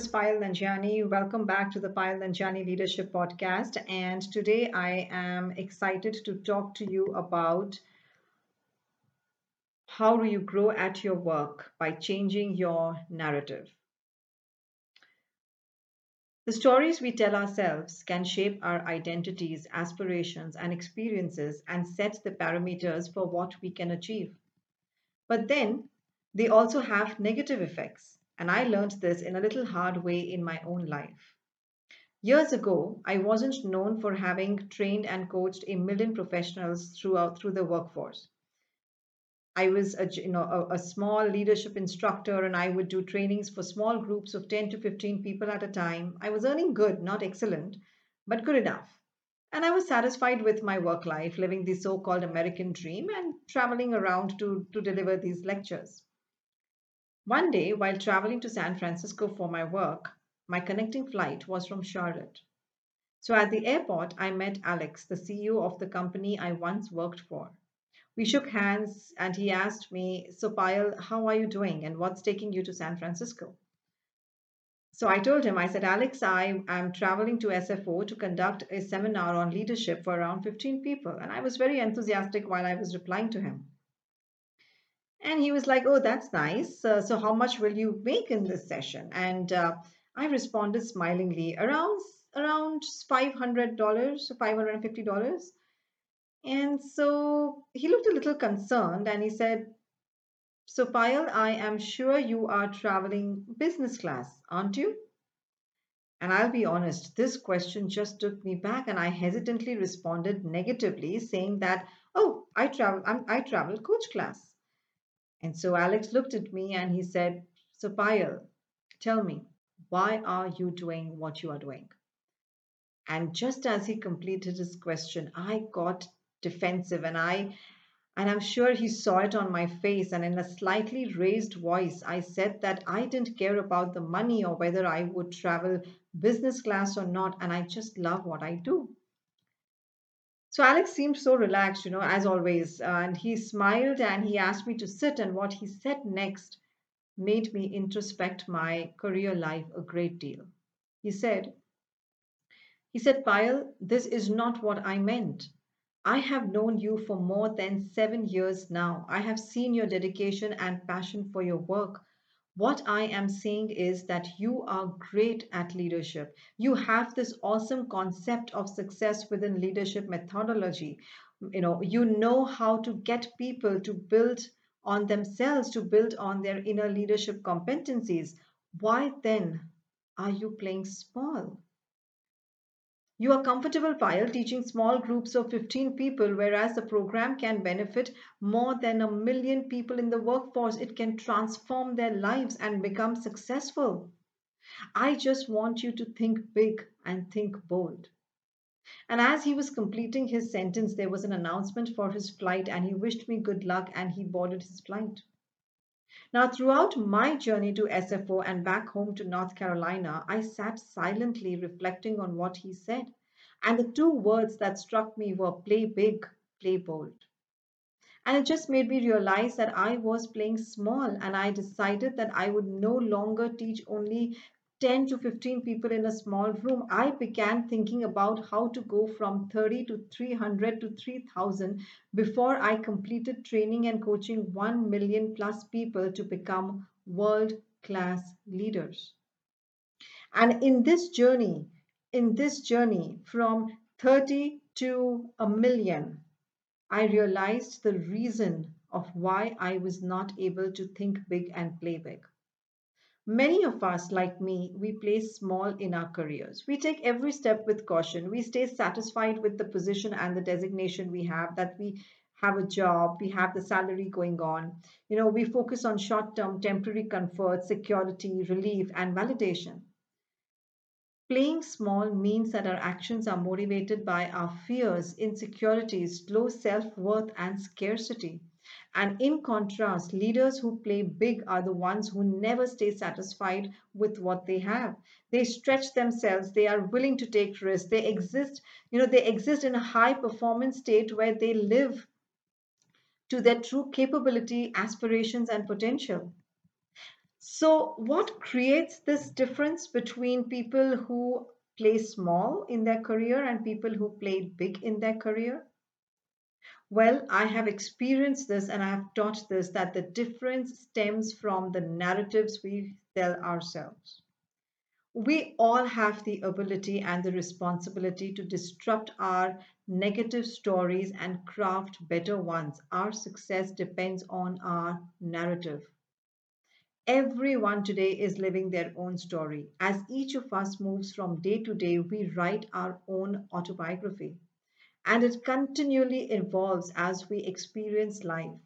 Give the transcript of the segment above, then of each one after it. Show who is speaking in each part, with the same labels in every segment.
Speaker 1: is Payal. Welcome back to the Payal Nanjiani Leadership Podcast. And today I am excited to talk to you about how do you grow at your work by changing your narrative. The stories we tell ourselves can shape our identities, aspirations, and experiences and set the parameters for what we can achieve. But then they also have negative effects and I learned this in a little hard way in my own life. Years ago, I wasn't known for having trained and coached a million professionals throughout through the workforce. I was a, you know, a, a, small leadership instructor and I would do trainings for small groups of 10 to 15 people at a time. I was earning good, not excellent, but good enough. And I was satisfied with my work life, living the so called American dream and traveling around to, to deliver these lectures. One day, while traveling to San Francisco for my work, my connecting flight was from Charlotte. So at the airport, I met Alex, the CEO of the company I once worked for. We shook hands and he asked me, So, Payal, how are you doing and what's taking you to San Francisco? So I told him, I said, Alex, I am traveling to SFO to conduct a seminar on leadership for around 15 people. And I was very enthusiastic while I was replying to him. And he was like, Oh, that's nice. Uh, so, how much will you make in this session? And uh, I responded smilingly, around around $500, $550. And so he looked a little concerned and he said, So, Payal, I am sure you are traveling business class, aren't you? And I'll be honest, this question just took me back, and I hesitantly responded negatively, saying that, Oh, I travel, I'm, I travel coach class. And so Alex looked at me and he said, So, Payal, tell me, why are you doing what you are doing? And just as he completed his question, I got defensive and I and I'm sure he saw it on my face. And in a slightly raised voice, I said that I didn't care about the money or whether I would travel business class or not. And I just love what I do. So Alex seemed so relaxed, you know, as always. And he smiled and he asked me to sit. And what he said next made me introspect my career life a great deal. He said, he said, Payal, this is not what I meant. I have known you for more than seven years now. I have seen your dedication and passion for your work. What I am saying is that you are great at leadership. You have this awesome concept of success within leadership methodology. You know, you know how to get people to build on themselves, to build on their inner leadership competencies. Why then are you playing small? You are comfortable, Payal, teaching small groups of 15 people, whereas the program can benefit more than a million people in the workforce. It can transform their lives and become successful. I just want you to think big and think bold. And as he was completing his sentence, there was an announcement for his flight, and he wished me good luck and he boarded his flight. Now, throughout my journey to SFO and back home to North Carolina, I sat silently reflecting on what he said. And the two words that struck me were play big, play bold. And it just made me realize that I was playing small, and I decided that I would no longer teach only 10 to 15 people in a small room, I began thinking about how to go from 30 to 300 to 3000 before I completed training and coaching 1 million plus people to become world class leaders. And in this journey, in this journey from 30 to a million, I realized the reason of why I was not able to think big and play big. Many of us, like me, we play small in our careers. We take every step with caution. We stay satisfied with the position and the designation we have, that we have a job, we have the salary going on. You know, we focus on short term, temporary comfort, security, relief, and validation. Playing small means that our actions are motivated by our fears, insecurities, low self worth, and scarcity. And in contrast, leaders who play big are the ones who never stay satisfied with what they have. They stretch themselves, they are willing to take risks, they exist, you know, they exist in a high performance state where they live to their true capability, aspirations, and potential. So, what creates this difference between people who play small in their career and people who played big in their career? Well, I have experienced this and I have taught this that the difference stems from the narratives we tell ourselves. We all have the ability and the responsibility to disrupt our negative stories and craft better ones. Our success depends on our narrative. Everyone today is living their own story. As each of us moves from day to day, we write our own autobiography. And it continually evolves as we experience life.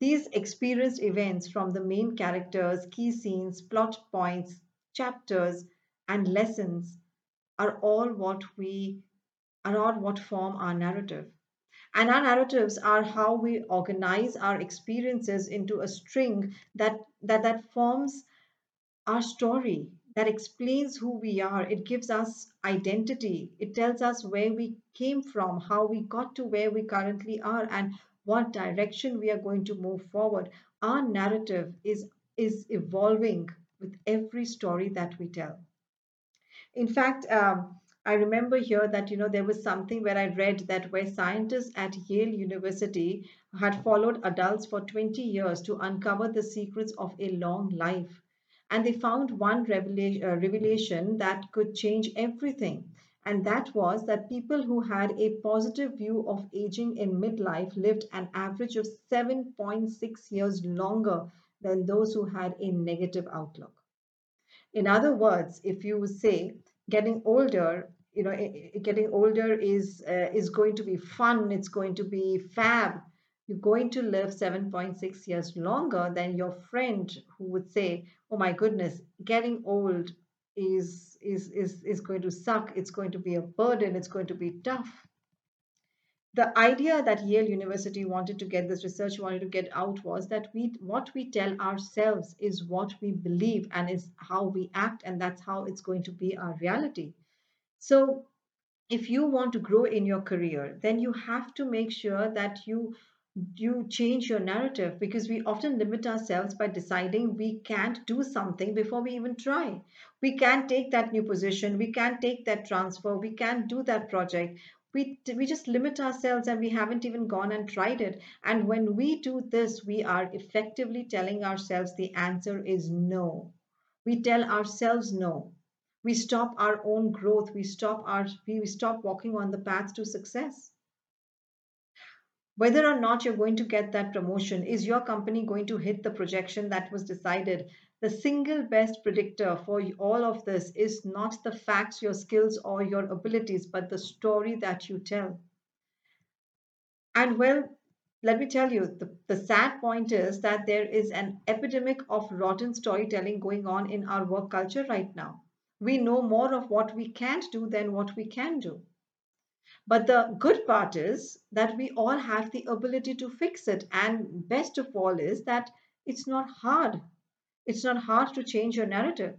Speaker 1: These experienced events from the main characters, key scenes, plot points, chapters, and lessons are all what we are all what form our narrative. And our narratives are how we organize our experiences into a string that that, that forms our story, that explains who we are. It gives us identity. It tells us where we came from, how we got to where we currently are, and what direction we are going to move forward. Our narrative is, is evolving with every story that we tell. In fact, um, I remember here that you know there was something where I read that where scientists at Yale University had followed adults for 20 years to uncover the secrets of a long life. And they found one revelation, uh, revelation that could change everything. And that was that people who had a positive view of aging in midlife lived an average of 7.6 years longer than those who had a negative outlook. In other words, if you say getting older, you know, getting older is uh, is going to be fun. It's going to be fab. You're going to live 7.6 years longer than your friend who would say, "Oh my goodness, getting old is is is is going to suck. It's going to be a burden. It's going to be tough." the idea that Yale University wanted to get this research wanted to get out was that we what we tell ourselves is what we believe and is how we act and that's how it's going to be our reality. So if you want to grow in your career, then you have to make sure that you you change your narrative because we often limit ourselves by deciding we can't do something before we even try. We can't take that new position, we can't take that transfer, we can't do that project. We we just limit ourselves and we haven't even gone and tried it. And when we do this we are effectively telling ourselves the answer is no. We tell ourselves no. We stop our own growth. We stop our we stop walking on the path to success whether or not you're going to get that promotion is your company going to hit the projection that was decided the single best predictor for all of this is not the facts, your skills, or your abilities, but the story that you tell. And well, let me tell you, the, the sad point is that there is an epidemic of rotten storytelling going on in our work culture right now. We know more of what we can't do than what we can do. But the good part is that we all have the ability to fix it. And best of all is that it's not hard it's not hard to change your narrative.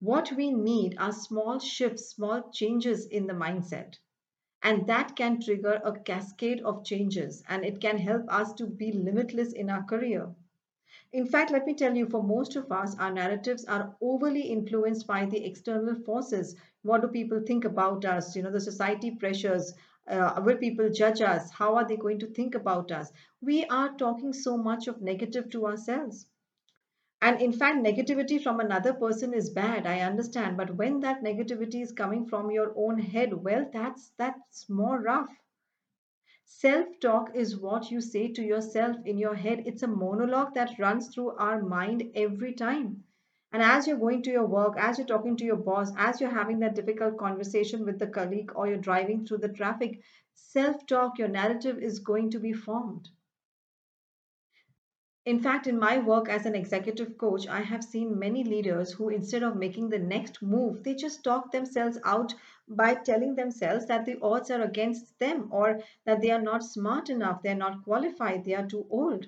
Speaker 1: What we need are small shifts, small changes in the mindset. And that can trigger a cascade of changes and it can help us to be limitless in our career. In fact, let me tell you, for most of us, our narratives are overly influenced by the external forces. What do people think about us? You know, the society pressures. Uh, will people judge us? How are they going to think about us? We are talking so much of negative to ourselves. And in fact, negativity from another person is bad. I understand. But when that negativity is coming from your own head, well, that's that's more rough. Self-talk is what you say to yourself in your head. It's a monologue that runs through our mind every time. And as you're going to your work, as you're talking to your boss, as you're having that difficult conversation with the colleague, or you're driving through the traffic, self talk, your narrative is going to be formed. In fact, in my work as an executive coach, I have seen many leaders who, instead of making the next move, they just talk themselves out by telling themselves that the odds are against them or that they are not smart enough, they are not qualified, they are too old.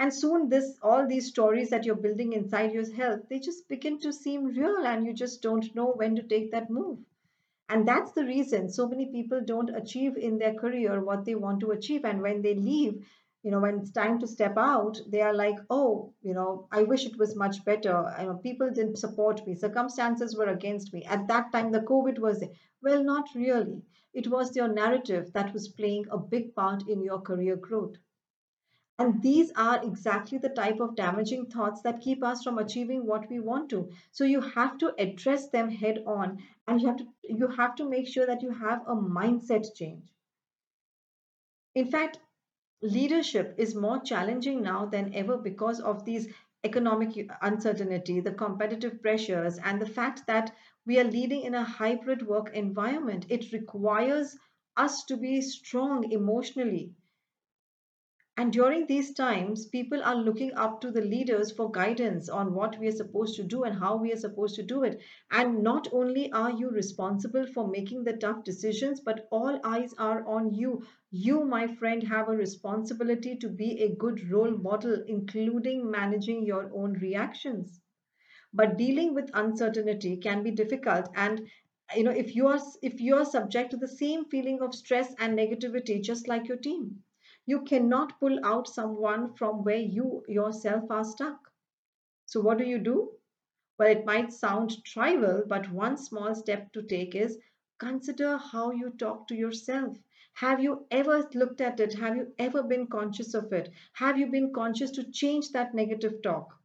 Speaker 1: And soon this all these stories that you're building inside your head, they just begin to seem real and you just don't know when to take that move. And that's the reason so many people don't achieve in their career what they want to achieve. And when they leave, you know when it's time to step out they are like oh you know i wish it was much better you know people didn't support me circumstances were against me at that time the covid was there. well not really it was your narrative that was playing a big part in your career growth and these are exactly the type of damaging thoughts that keep us from achieving what we want to. So you have to address them head on and you have to you have to make sure that you have a mindset change. In fact leadership is more challenging now than ever because of these economic uncertainty, the competitive pressures, and the fact that we are leading in a hybrid work environment. It requires us to be strong emotionally, and during these times, people are looking up to the leaders for guidance on what we are supposed to do and how we are supposed to do it. And not only are you responsible for making the tough decisions, but all eyes are on you. You, my friend, have a responsibility to be a good role model, including managing your own reactions. But dealing with uncertainty can be difficult and you know if you are if you are subject to the same feeling of stress and negativity just like your team you cannot pull out someone from where you yourself are stuck. So, what do you do? Well, it might sound trivial, but one small step to take is consider how you talk to yourself. Have you ever looked at it? Have you ever been conscious of it? Have you been conscious to change that negative talk?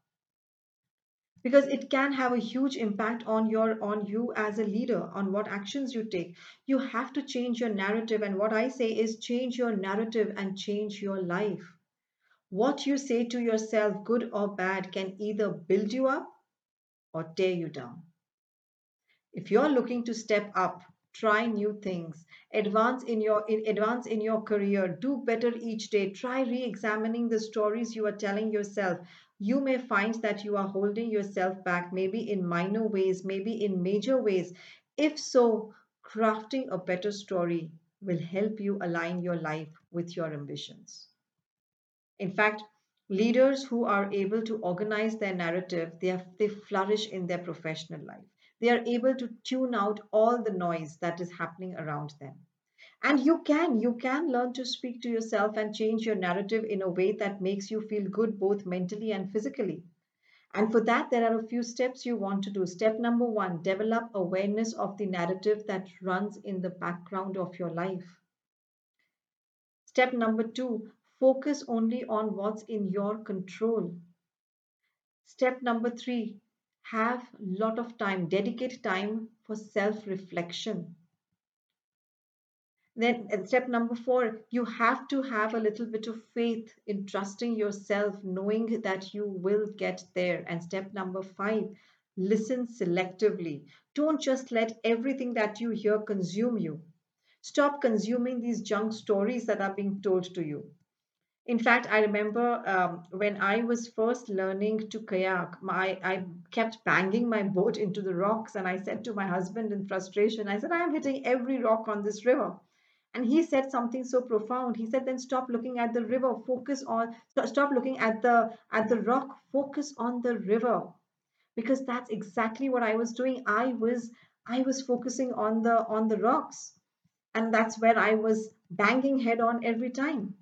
Speaker 1: Because it can have a huge impact on your on you as a leader on what actions you take. You have to change your narrative and what i say is change your narrative and change your life. What you say to yourself good or bad can either build you up or tear you down. If you're looking to step up try new things advance in your in, advance in your career do better each day try re-examining the stories you are telling yourself you may find that you are holding yourself back, maybe in minor ways, maybe in major ways. If so, crafting a better story will help you align your life with your ambitions. In fact, leaders who are able to organize their narrative, they, have, they flourish in their professional life. They are able to tune out all the noise that is happening around them. And you can you can learn to speak to yourself and change your narrative in a way that makes you feel good both mentally and physically. And for that there are a few steps you want to do. Step number 1 develop awareness of the narrative that runs in the background of your life. Step number 2 focus only on what's in your control. Step number 3 have a lot of time dedicate time for self reflection then uh, step number four, you have to have a little bit of faith in trusting yourself, knowing that you will get there. And step number five, listen selectively. Don't just let everything that you hear consume you. Stop consuming these junk stories that are being told to you. In fact, I remember um, when I was first learning to kayak, my, I kept banging my boat into the rocks. And I said to my husband in frustration, I said, I am hitting every rock on this river. And he said something so profound. He said, then stop looking at the river, focus on, stop looking at the, at the rock, focus on the river. Because that's exactly what I was doing. I was, I was focusing on the, on the rocks. And that's where I was banging head on every time.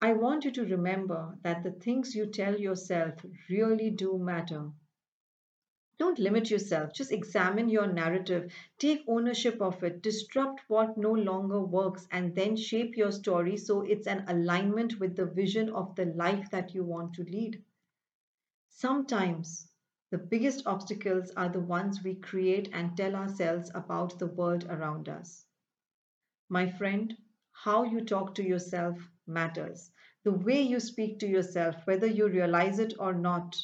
Speaker 1: I want you to remember that the things you tell yourself really do matter. Don't limit yourself. Just examine your narrative. Take ownership of it. Disrupt what no longer works and then shape your story so it's an alignment with the vision of the life that you want to lead. Sometimes the biggest obstacles are the ones we create and tell ourselves about the world around us. My friend, how you talk to yourself matters. The way you speak to yourself, whether you realize it or not,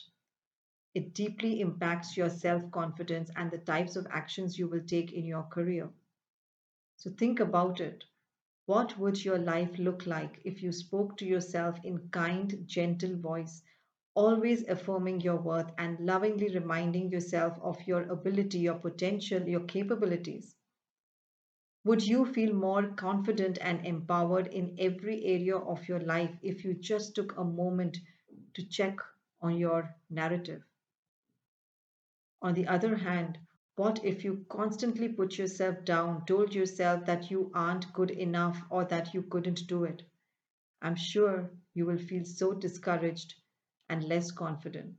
Speaker 1: it deeply impacts your self confidence and the types of actions you will take in your career. So think about it. What would your life look like if you spoke to yourself in kind, gentle voice, always affirming your worth and lovingly reminding yourself of your ability, your potential, your capabilities? Would you feel more confident and empowered in every area of your life if you just took a moment to check on your narrative? On the other hand, what if you constantly put yourself down, told yourself that you aren't good enough or that you couldn't do it? I'm sure you will feel so discouraged and less confident.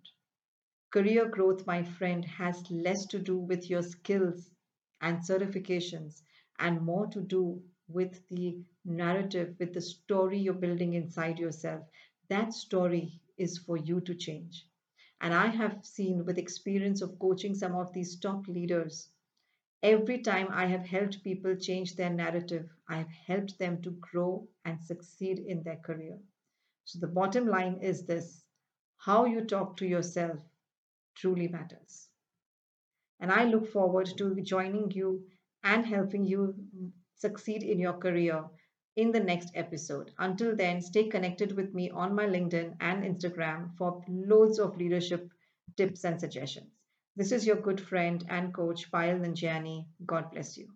Speaker 1: Career growth, my friend, has less to do with your skills and certifications and more to do with the narrative, with the story you're building inside yourself. That story is for you to change. And I have seen with experience of coaching some of these top leaders, every time I have helped people change their narrative, I have helped them to grow and succeed in their career. So the bottom line is this how you talk to yourself truly matters. And I look forward to joining you and helping you succeed in your career in the next episode. Until then, stay connected with me on my LinkedIn and Instagram for loads of leadership tips and suggestions. This is your good friend and coach, Payal Nanjiani. God bless you.